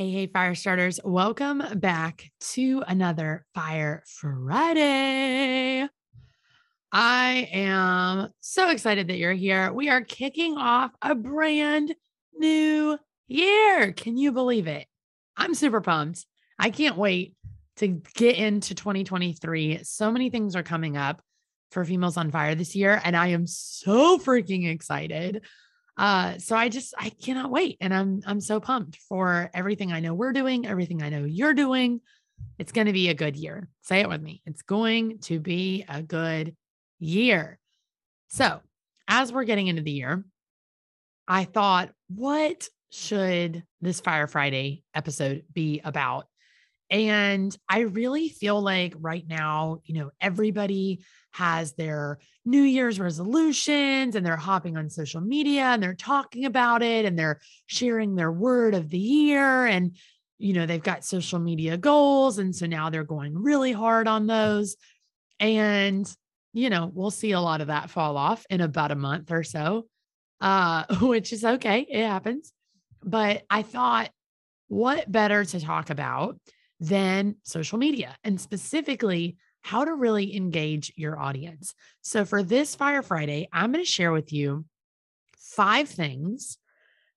Hey, hey, fire starters. Welcome back to another Fire Friday. I am so excited that you're here. We are kicking off a brand new year. Can you believe it? I'm super pumped. I can't wait to get into 2023. So many things are coming up for Females on Fire this year, and I am so freaking excited. Uh, so I just I cannot wait, and I'm I'm so pumped for everything I know we're doing, everything I know you're doing. It's going to be a good year. Say it with me. It's going to be a good year. So, as we're getting into the year, I thought, what should this Fire Friday episode be about? And I really feel like right now, you know, everybody has their New Year's resolutions and they're hopping on social media and they're talking about it and they're sharing their word of the year. And, you know, they've got social media goals. And so now they're going really hard on those. And, you know, we'll see a lot of that fall off in about a month or so, uh, which is okay. It happens. But I thought, what better to talk about than social media and specifically how to really engage your audience. So, for this Fire Friday, I'm going to share with you five things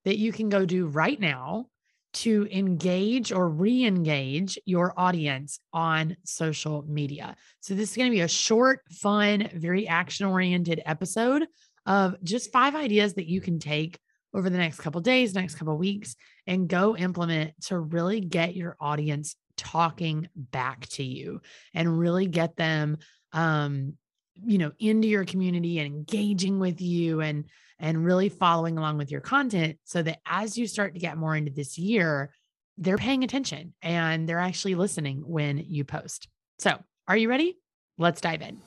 that you can go do right now to engage or re engage your audience on social media. So, this is going to be a short, fun, very action oriented episode of just five ideas that you can take over the next couple days, next couple weeks, and go implement to really get your audience talking back to you and really get them um you know into your community and engaging with you and and really following along with your content so that as you start to get more into this year they're paying attention and they're actually listening when you post. So are you ready? Let's dive in.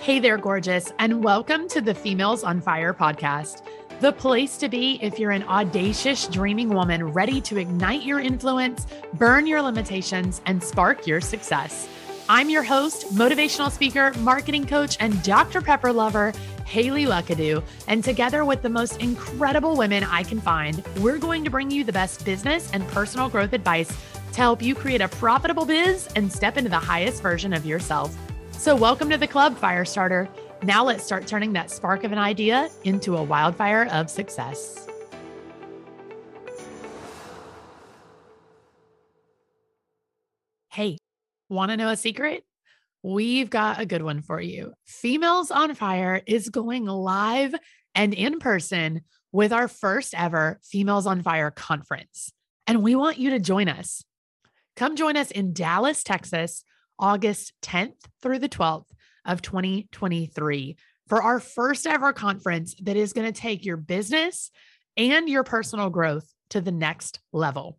Hey there, gorgeous, and welcome to the Females on Fire podcast the place to be if you're an audacious, dreaming woman ready to ignite your influence, burn your limitations, and spark your success. I'm your host, motivational speaker, marketing coach, and Dr. Pepper lover, Haley Luckadoo. And together with the most incredible women I can find, we're going to bring you the best business and personal growth advice to help you create a profitable biz and step into the highest version of yourself. So, welcome to the club, Firestarter. Now let's start turning that spark of an idea into a wildfire of success. Hey, want to know a secret? We've got a good one for you. Females on Fire is going live and in person with our first ever Females on Fire conference. And we want you to join us. Come join us in Dallas, Texas, August 10th through the 12th of 2023 for our first ever conference that is going to take your business and your personal growth to the next level.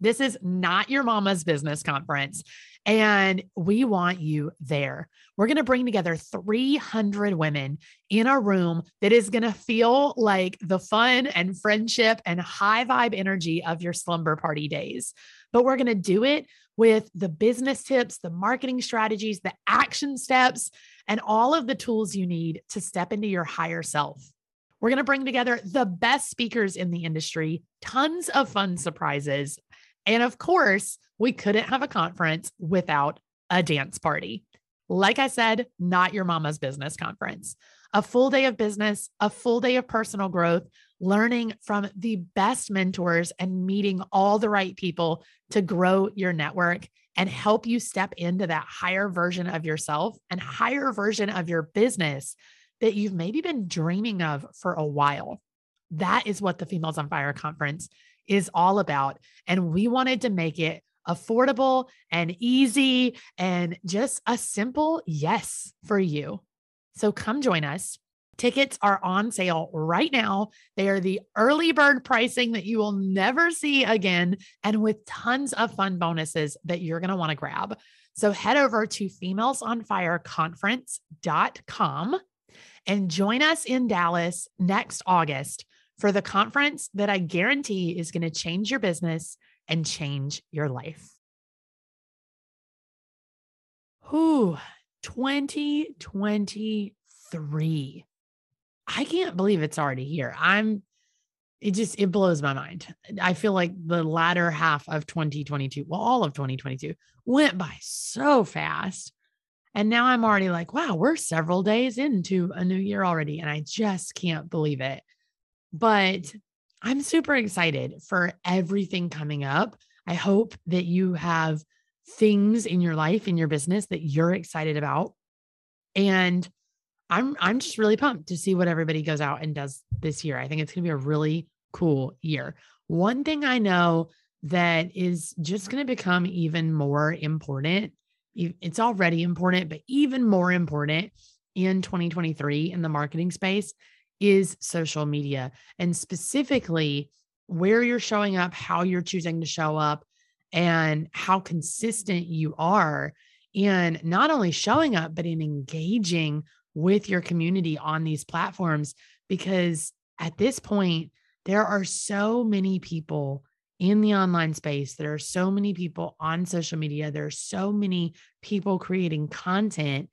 This is not your mama's business conference. And we want you there. We're going to bring together 300 women in a room that is going to feel like the fun and friendship and high vibe energy of your slumber party days. But we're going to do it with the business tips, the marketing strategies, the action steps, and all of the tools you need to step into your higher self. We're going to bring together the best speakers in the industry, tons of fun surprises. And of course, we couldn't have a conference without a dance party. Like I said, not your mama's business conference. A full day of business, a full day of personal growth, learning from the best mentors and meeting all the right people to grow your network and help you step into that higher version of yourself and higher version of your business that you've maybe been dreaming of for a while. That is what the Females on Fire conference is all about. And we wanted to make it affordable and easy and just a simple yes for you. So come join us. Tickets are on sale right now. They are the early bird pricing that you will never see again, and with tons of fun bonuses that you're going to want to grab. So head over to femalesonfireconference.com and join us in Dallas next August for the conference that I guarantee is going to change your business and change your life. Whew, 2023. I can't believe it's already here. I'm it just it blows my mind. I feel like the latter half of 2022, well, all of 2022 went by so fast. And now I'm already like, wow, we're several days into a new year already. And I just can't believe it. But I'm super excited for everything coming up. I hope that you have things in your life, in your business that you're excited about. And I'm I'm just really pumped to see what everybody goes out and does this year. I think it's going to be a really cool year. One thing I know that is just going to become even more important. It's already important, but even more important in 2023 in the marketing space is social media and specifically where you're showing up, how you're choosing to show up, and how consistent you are in not only showing up, but in engaging with your community on these platforms. Because at this point, there are so many people in the online space. There are so many people on social media. There are so many people creating content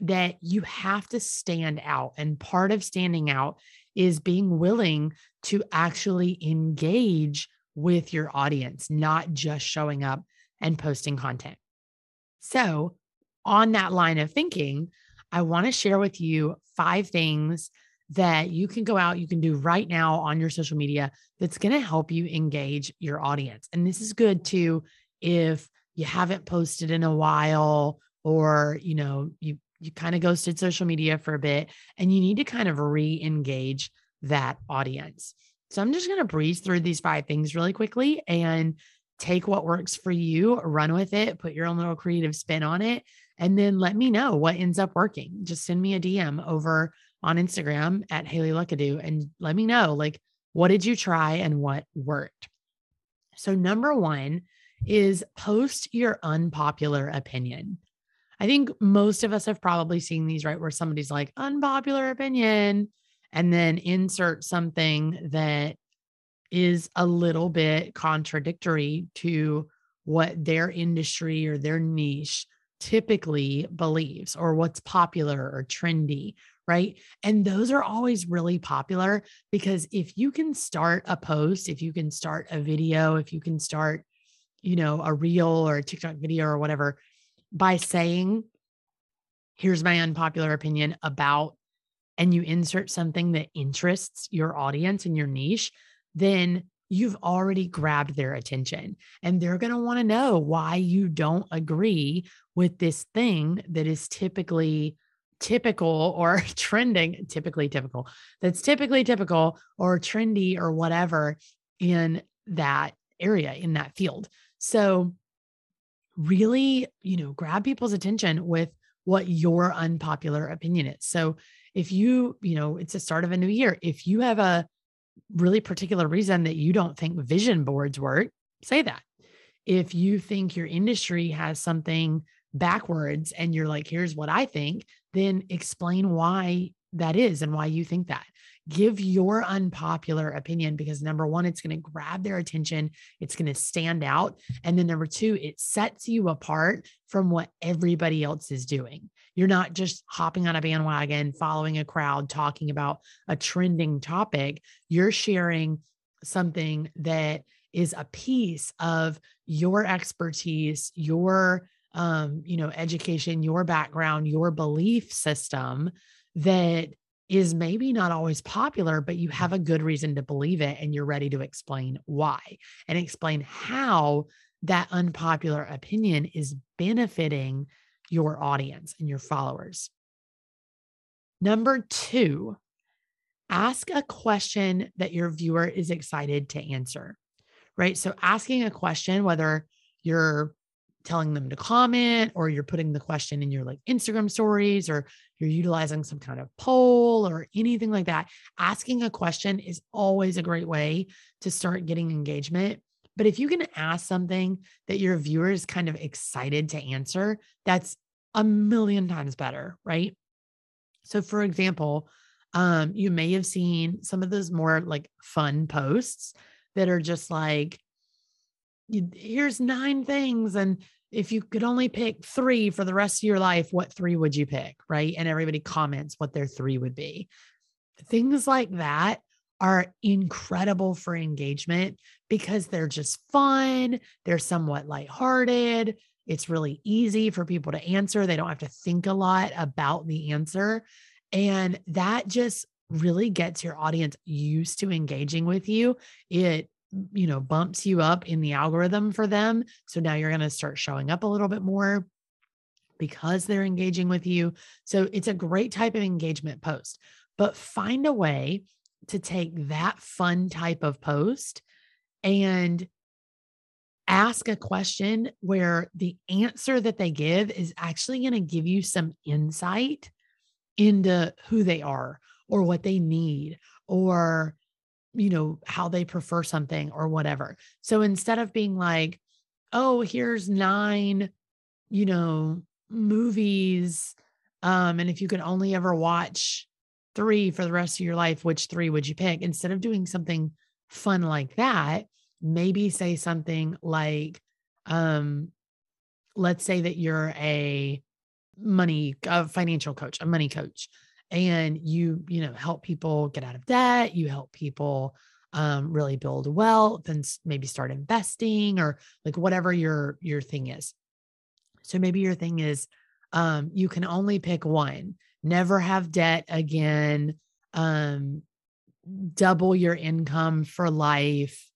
that you have to stand out. And part of standing out is being willing to actually engage with your audience, not just showing up and posting content. So, on that line of thinking, I want to share with you five things that you can go out, you can do right now on your social media that's going to help you engage your audience. And this is good too if you haven't posted in a while or, you know, you you kind of ghosted social media for a bit and you need to kind of re-engage that audience. So I'm just going to breeze through these five things really quickly and take what works for you, run with it, put your own little creative spin on it, and then let me know what ends up working. Just send me a DM over on Instagram at Haley Luckadoo and let me know like what did you try and what worked. So number 1 is post your unpopular opinion. I think most of us have probably seen these right where somebody's like unpopular opinion and then insert something that is a little bit contradictory to what their industry or their niche typically believes or what's popular or trendy right? And those are always really popular because if you can start a post, if you can start a video, if you can start, you know, a reel or a TikTok video or whatever by saying, here's my unpopular opinion about, and you insert something that interests your audience and your niche, then you've already grabbed their attention and they're going to want to know why you don't agree with this thing that is typically typical or trending, typically typical, that's typically typical or trendy or whatever in that area, in that field. So, really, you know, grab people's attention with what your unpopular opinion is. So, if you, you know, it's the start of a new year, if you have a really particular reason that you don't think vision boards work, say that. If you think your industry has something backwards and you're like, here's what I think, then explain why that is and why you think that. Give your unpopular opinion because number one, it's going to grab their attention, it's going to stand out. And then number two, it sets you apart from what everybody else is doing. You're not just hopping on a bandwagon, following a crowd, talking about a trending topic. You're sharing something that is a piece of your expertise, your um, you know, education, your background, your belief system that is maybe not always popular, but you have a good reason to believe it and you're ready to explain why and explain how that unpopular opinion is benefiting your audience and your followers. Number two, ask a question that your viewer is excited to answer, right? So, asking a question, whether you're telling them to comment or you're putting the question in your like Instagram stories or you're utilizing some kind of poll or anything like that, asking a question is always a great way to start getting engagement. But if you can ask something that your viewer is kind of excited to answer, that's a million times better, right? So, for example, um, you may have seen some of those more like fun posts that are just like, here's nine things and if you could only pick three for the rest of your life what three would you pick right and everybody comments what their three would be things like that are incredible for engagement because they're just fun, they're somewhat lighthearted. It's really easy for people to answer. They don't have to think a lot about the answer. And that just really gets your audience used to engaging with you. It you know bumps you up in the algorithm for them. So now you're going to start showing up a little bit more because they're engaging with you. So it's a great type of engagement post. But find a way to take that fun type of post and ask a question where the answer that they give is actually going to give you some insight into who they are or what they need or you know how they prefer something or whatever so instead of being like oh here's nine you know movies um and if you could only ever watch three for the rest of your life, which three would you pick? Instead of doing something fun like that, maybe say something like, um, let's say that you're a money, a financial coach, a money coach, and you, you know, help people get out of debt, you help people um, really build wealth and maybe start investing or like whatever your your thing is. So maybe your thing is um, you can only pick one never have debt again, um, double your income for life,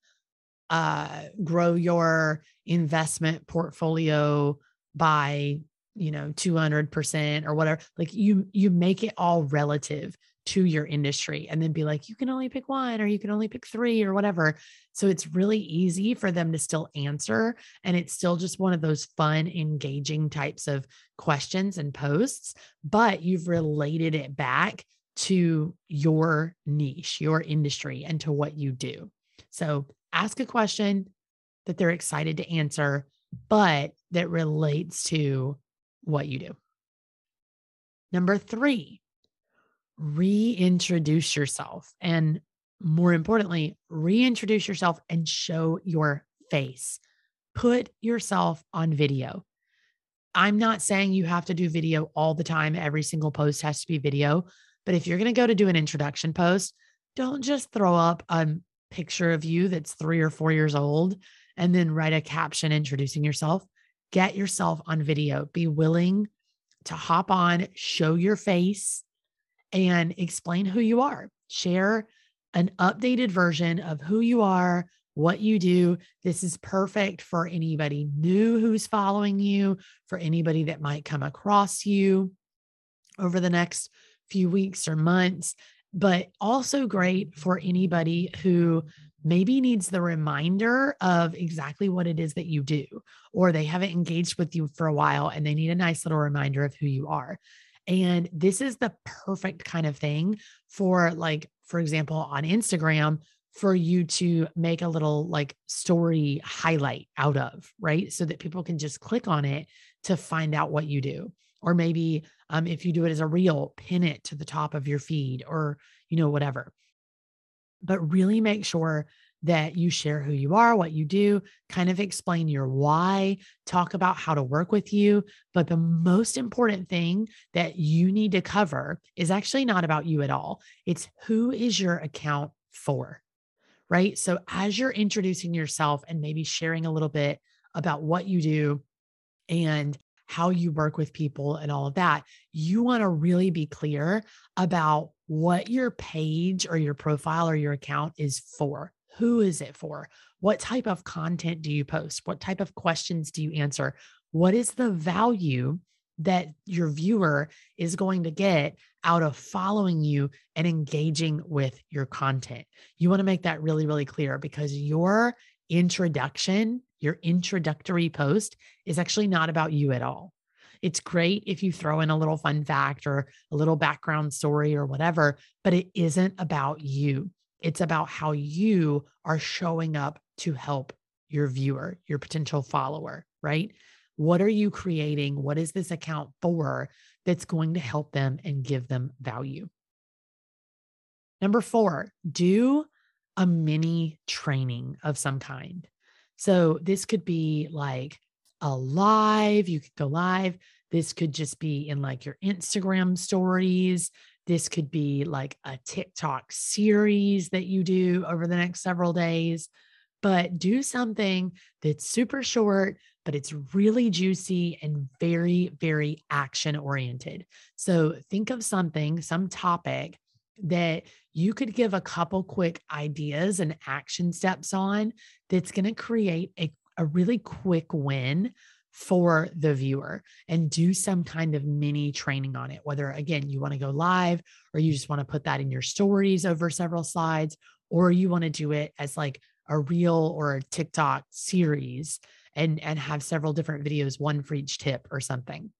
uh, grow your investment portfolio by you know 200% or whatever like you you make it all relative to your industry and then be like, you can only pick one or you can only pick three or whatever. So it's really easy for them to still answer. And it's still just one of those fun, engaging types of questions and posts, but you've related it back to your niche, your industry, and to what you do. So ask a question that they're excited to answer, but that relates to what you do. Number three, reintroduce yourself. And more importantly, reintroduce yourself and show your face. Put yourself on video. I'm not saying you have to do video all the time. Every single post has to be video. But if you're going to go to do an introduction post, don't just throw up a picture of you that's three or four years old and then write a caption introducing yourself. Get yourself on video. Be willing to hop on, show your face, and explain who you are. Share an updated version of who you are, what you do. This is perfect for anybody new who's following you, for anybody that might come across you over the next few weeks or months, but also great for anybody who maybe needs the reminder of exactly what it is that you do, or they haven't engaged with you for a while and they need a nice little reminder of who you are. And this is the perfect kind of thing for, like, for example, on Instagram, for you to make a little like story highlight out of, right? So that people can just click on it to find out what you do. Or maybe um, if you do it as a reel, pin it to the top of your feed or, you know, whatever. But really make sure that you share who you are, what you do, kind of explain your why, talk about how to work with you. But the most important thing that you need to cover is actually not about you at all. It's who is your account for, right? So as you're introducing yourself and maybe sharing a little bit about what you do and how you work with people and all of that, you want to really be clear about what your page or your profile or your account is for. Who is it for? What type of content do you post? What type of questions do you answer? What is the value that your viewer is going to get out of following you and engaging with your content? You want to make that really, really clear because your introduction, your introductory post is actually not about you at all. It's great if you throw in a little fun fact or a little background story or whatever, but it isn't about you. It's about how you are showing up to help your viewer, your potential follower, right? What are you creating? What is this account for that's going to help them and give them value? Number four, do a mini training of some kind. So this could be like a live, you could go live. This could just be in like your Instagram stories. This could be like a TikTok series that you do over the next several days, but do something that's super short, but it's really juicy and very, very action oriented. So think of something, some topic that you could give a couple quick ideas and action steps on that's going to create a, a really quick win for the viewer and do some kind of mini training on it. Whether, again, you want to go live or you just want to put that in your stories over several slides, or you want to do it as like a reel or a TikTok series and, and have several different videos, one for each tip or something.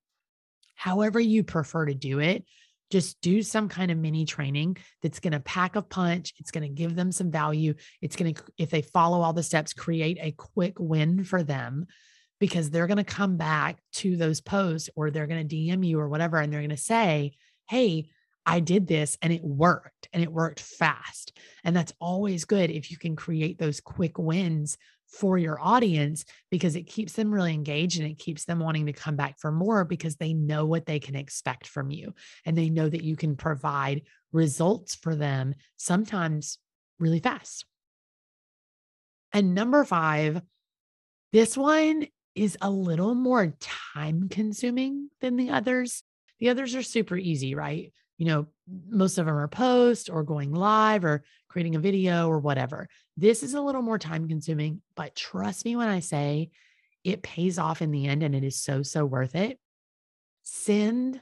However, you prefer to do it, just do some kind of mini training that's going to pack a punch. It's going to give them some value. It's going to, if they follow all the steps, create a quick win for them because they're going to come back to those posts or they're going to DM you or whatever. And they're going to say, Hey, I did this and it worked and it worked fast. And that's always good if you can create those quick wins for your audience because it keeps them really engaged and it keeps them wanting to come back for more because they know what they can expect from you and they know that you can provide results for them sometimes really fast. And number five, this one is a little more time consuming than the others. The others are super easy, right? You know, most of them are post or going live or creating a video or whatever. This is a little more time consuming, but trust me when I say it pays off in the end and it is so, so worth it. Send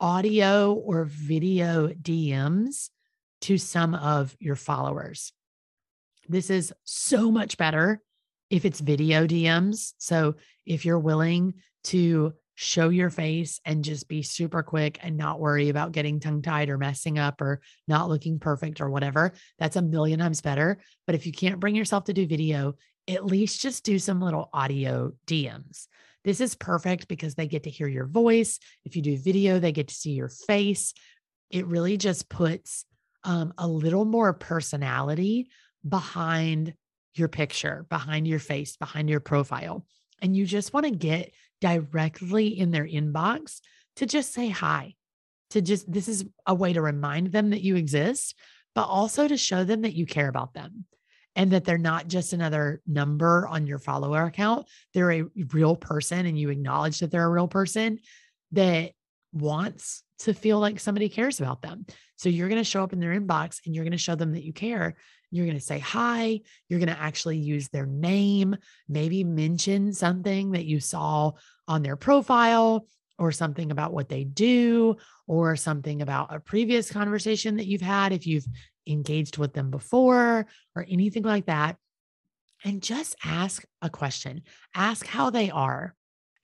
audio or video DMs to some of your followers. This is so much better if it's video DMs. So if you're willing to show your face and just be super quick and not worry about getting tongue tied or messing up or not looking perfect or whatever, that's a million times better. But if you can't bring yourself to do video, at least just do some little audio DMs. This is perfect because they get to hear your voice. If you do video, they get to see your face. It really just puts um, a little more personality behind your picture, behind your face, behind your profile. And you just want to get directly in their inbox to just say hi, to just, this is a way to remind them that you exist, but also to show them that you care about them and that they're not just another number on your follower account. They're a real person and you acknowledge that they're a real person that wants to feel like somebody cares about them. So you're going to show up in their inbox and you're going to show them that you care you're going to say hi. You're going to actually use their name, maybe mention something that you saw on their profile or something about what they do or something about a previous conversation that you've had if you've engaged with them before or anything like that. And just ask a question. Ask how they are.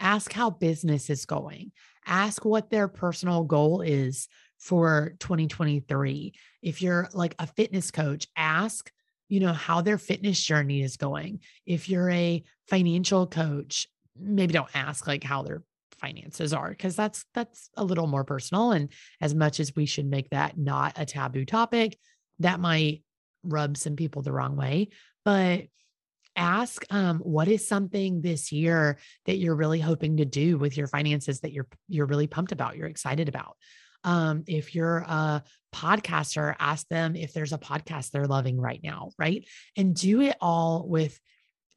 Ask how business is going. Ask what their personal goal is for 2023. If you're like a fitness coach, ask, you know, how their fitness journey is going. If you're a financial coach, maybe don't ask like how their finances are because that's that's a little more personal and as much as we should make that not a taboo topic, that might rub some people the wrong way, but ask um, what is something this year that you're really hoping to do with your finances that you're you're really pumped about you're excited about um, if you're a podcaster, ask them if there's a podcast they're loving right now, right? And do it all with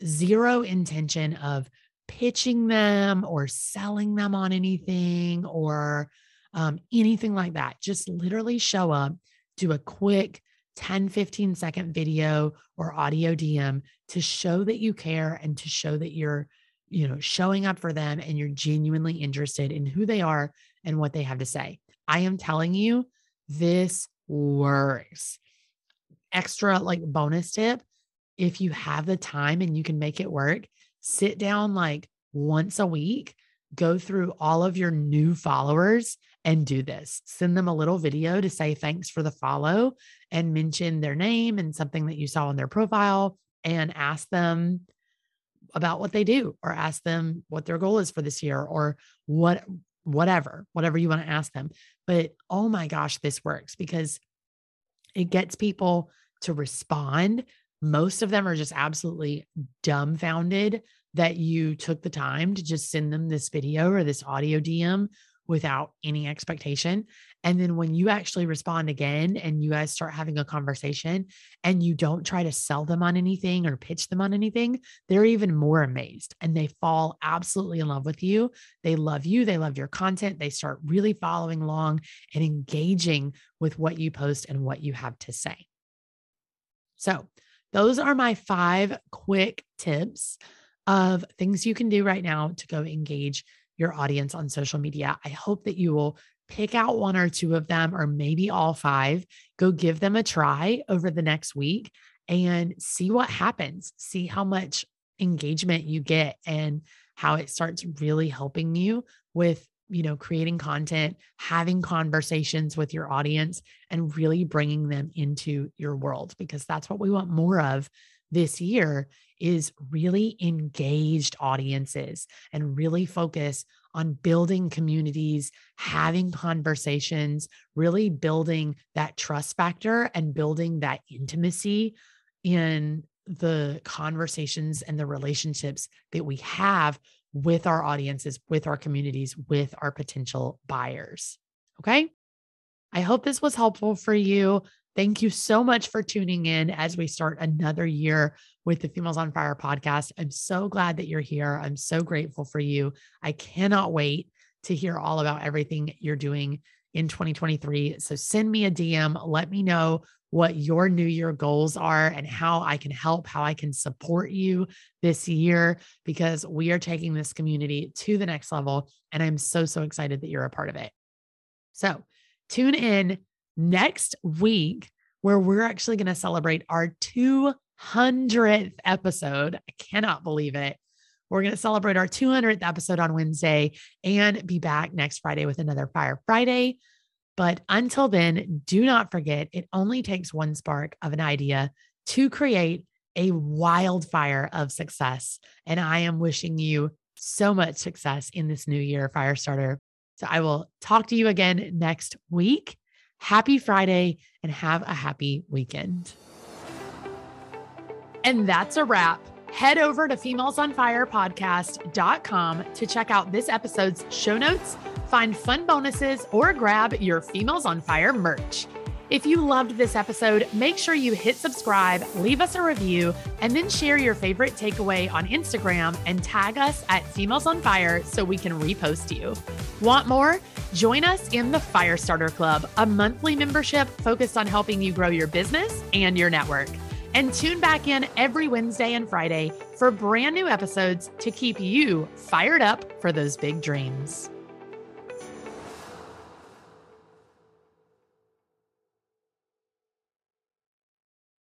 zero intention of pitching them or selling them on anything or um, anything like that. Just literally show up, do a quick 10, 15 second video or audio DM to show that you care and to show that you're, you know, showing up for them and you're genuinely interested in who they are and what they have to say. I am telling you, this works. Extra like bonus tip if you have the time and you can make it work, sit down like once a week, go through all of your new followers and do this. Send them a little video to say thanks for the follow and mention their name and something that you saw on their profile and ask them about what they do or ask them what their goal is for this year or what whatever, whatever you want to ask them. But oh my gosh, this works because it gets people to respond. Most of them are just absolutely dumbfounded that you took the time to just send them this video or this audio DM without any expectation. And then when you actually respond again and you guys start having a conversation and you don't try to sell them on anything or pitch them on anything, they're even more amazed and they fall absolutely in love with you. They love you. They love your content. They start really following along and engaging with what you post and what you have to say. So, those are my five quick tips of things you can do right now to go engage your audience on social media. I hope that you will pick out one or two of them, or maybe all five, go give them a try over the next week and see what happens. See how much engagement you get and how it starts really helping you with you know, creating content, having conversations with your audience, and really bringing them into your world because that's what we want more of this year is really engaged audiences and really focus on building communities, having conversations, really building that trust factor and building that intimacy in the conversations and the relationships that we have with our audiences, with our communities, with our potential buyers. Okay. I hope this was helpful for you. Thank you so much for tuning in as we start another year with the Females on Fire podcast. I'm so glad that you're here. I'm so grateful for you. I cannot wait to hear all about everything you're doing in 2023. So send me a DM. Let me know what your new year goals are and how I can help, how I can support you this year, because we are taking this community to the next level. And I'm so, so excited that you're a part of it. So tune in next week where we're actually going to celebrate our 200th episode. I cannot believe it. We're going to celebrate our 200th episode on Wednesday and be back next Friday with another Fire Friday. But until then, do not forget it only takes one spark of an idea to create a wildfire of success. And I am wishing you so much success in this new year, Firestarter. So I will talk to you again next week. Happy Friday and have a happy weekend. And that's a wrap. Head over to femalesonfirepodcast.com to check out this episode's show notes Find fun bonuses or grab your Females on Fire merch. If you loved this episode, make sure you hit subscribe, leave us a review, and then share your favorite takeaway on Instagram and tag us at Females on Fire so we can repost you. Want more? Join us in the Firestarter Club, a monthly membership focused on helping you grow your business and your network. And tune back in every Wednesday and Friday for brand new episodes to keep you fired up for those big dreams.